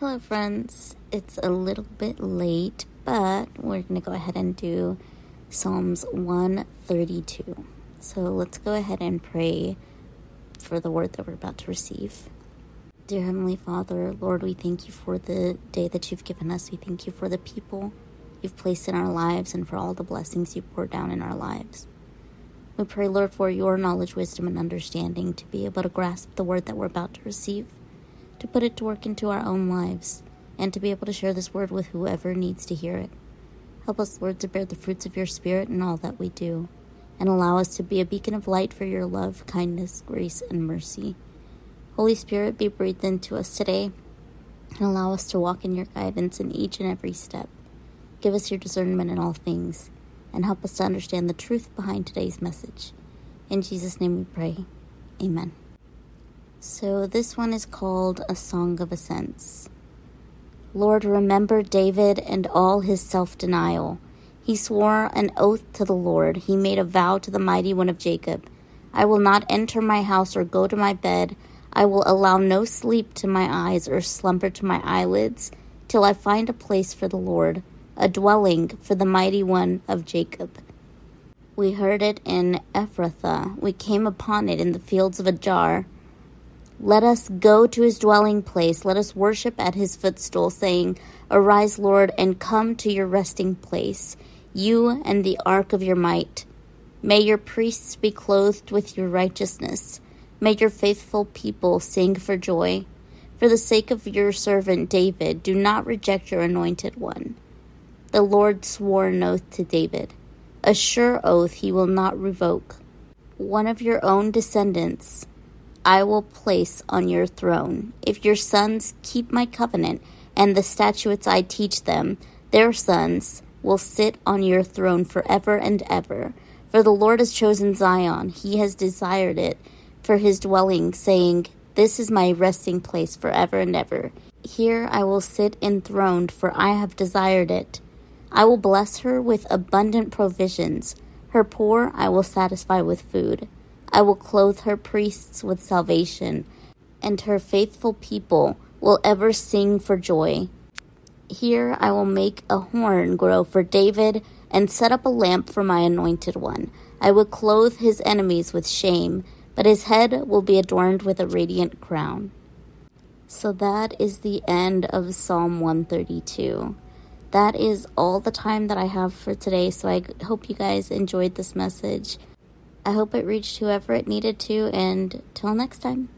Hello, friends. It's a little bit late, but we're going to go ahead and do Psalms 132. So let's go ahead and pray for the word that we're about to receive. Dear Heavenly Father, Lord, we thank you for the day that you've given us. We thank you for the people you've placed in our lives and for all the blessings you pour down in our lives. We pray, Lord, for your knowledge, wisdom, and understanding to be able to grasp the word that we're about to receive to put it to work into our own lives, and to be able to share this word with whoever needs to hear it. Help us, Lord, to bear the fruits of your Spirit in all that we do, and allow us to be a beacon of light for your love, kindness, grace, and mercy. Holy Spirit, be breathed into us today, and allow us to walk in your guidance in each and every step. Give us your discernment in all things, and help us to understand the truth behind today's message. In Jesus' name we pray. Amen. So this one is called A Song of Ascents. Lord, remember David and all his self denial. He swore an oath to the Lord. He made a vow to the mighty one of Jacob. I will not enter my house or go to my bed. I will allow no sleep to my eyes or slumber to my eyelids till I find a place for the Lord, a dwelling for the mighty one of Jacob. We heard it in Ephrathah. We came upon it in the fields of Ajar. Let us go to his dwelling place. Let us worship at his footstool, saying, Arise, Lord, and come to your resting place, you and the ark of your might. May your priests be clothed with your righteousness. May your faithful people sing for joy. For the sake of your servant David, do not reject your anointed one. The Lord swore an oath to David, a sure oath he will not revoke. One of your own descendants I will place on your throne. If your sons keep my covenant and the statutes I teach them, their sons will sit on your throne forever and ever. For the Lord has chosen Zion, he has desired it for his dwelling, saying, This is my resting place forever and ever. Here I will sit enthroned, for I have desired it. I will bless her with abundant provisions. Her poor I will satisfy with food. I will clothe her priests with salvation, and her faithful people will ever sing for joy. Here I will make a horn grow for David and set up a lamp for my anointed one. I will clothe his enemies with shame, but his head will be adorned with a radiant crown. So that is the end of Psalm 132. That is all the time that I have for today, so I hope you guys enjoyed this message. I hope it reached whoever it needed to, and till next time.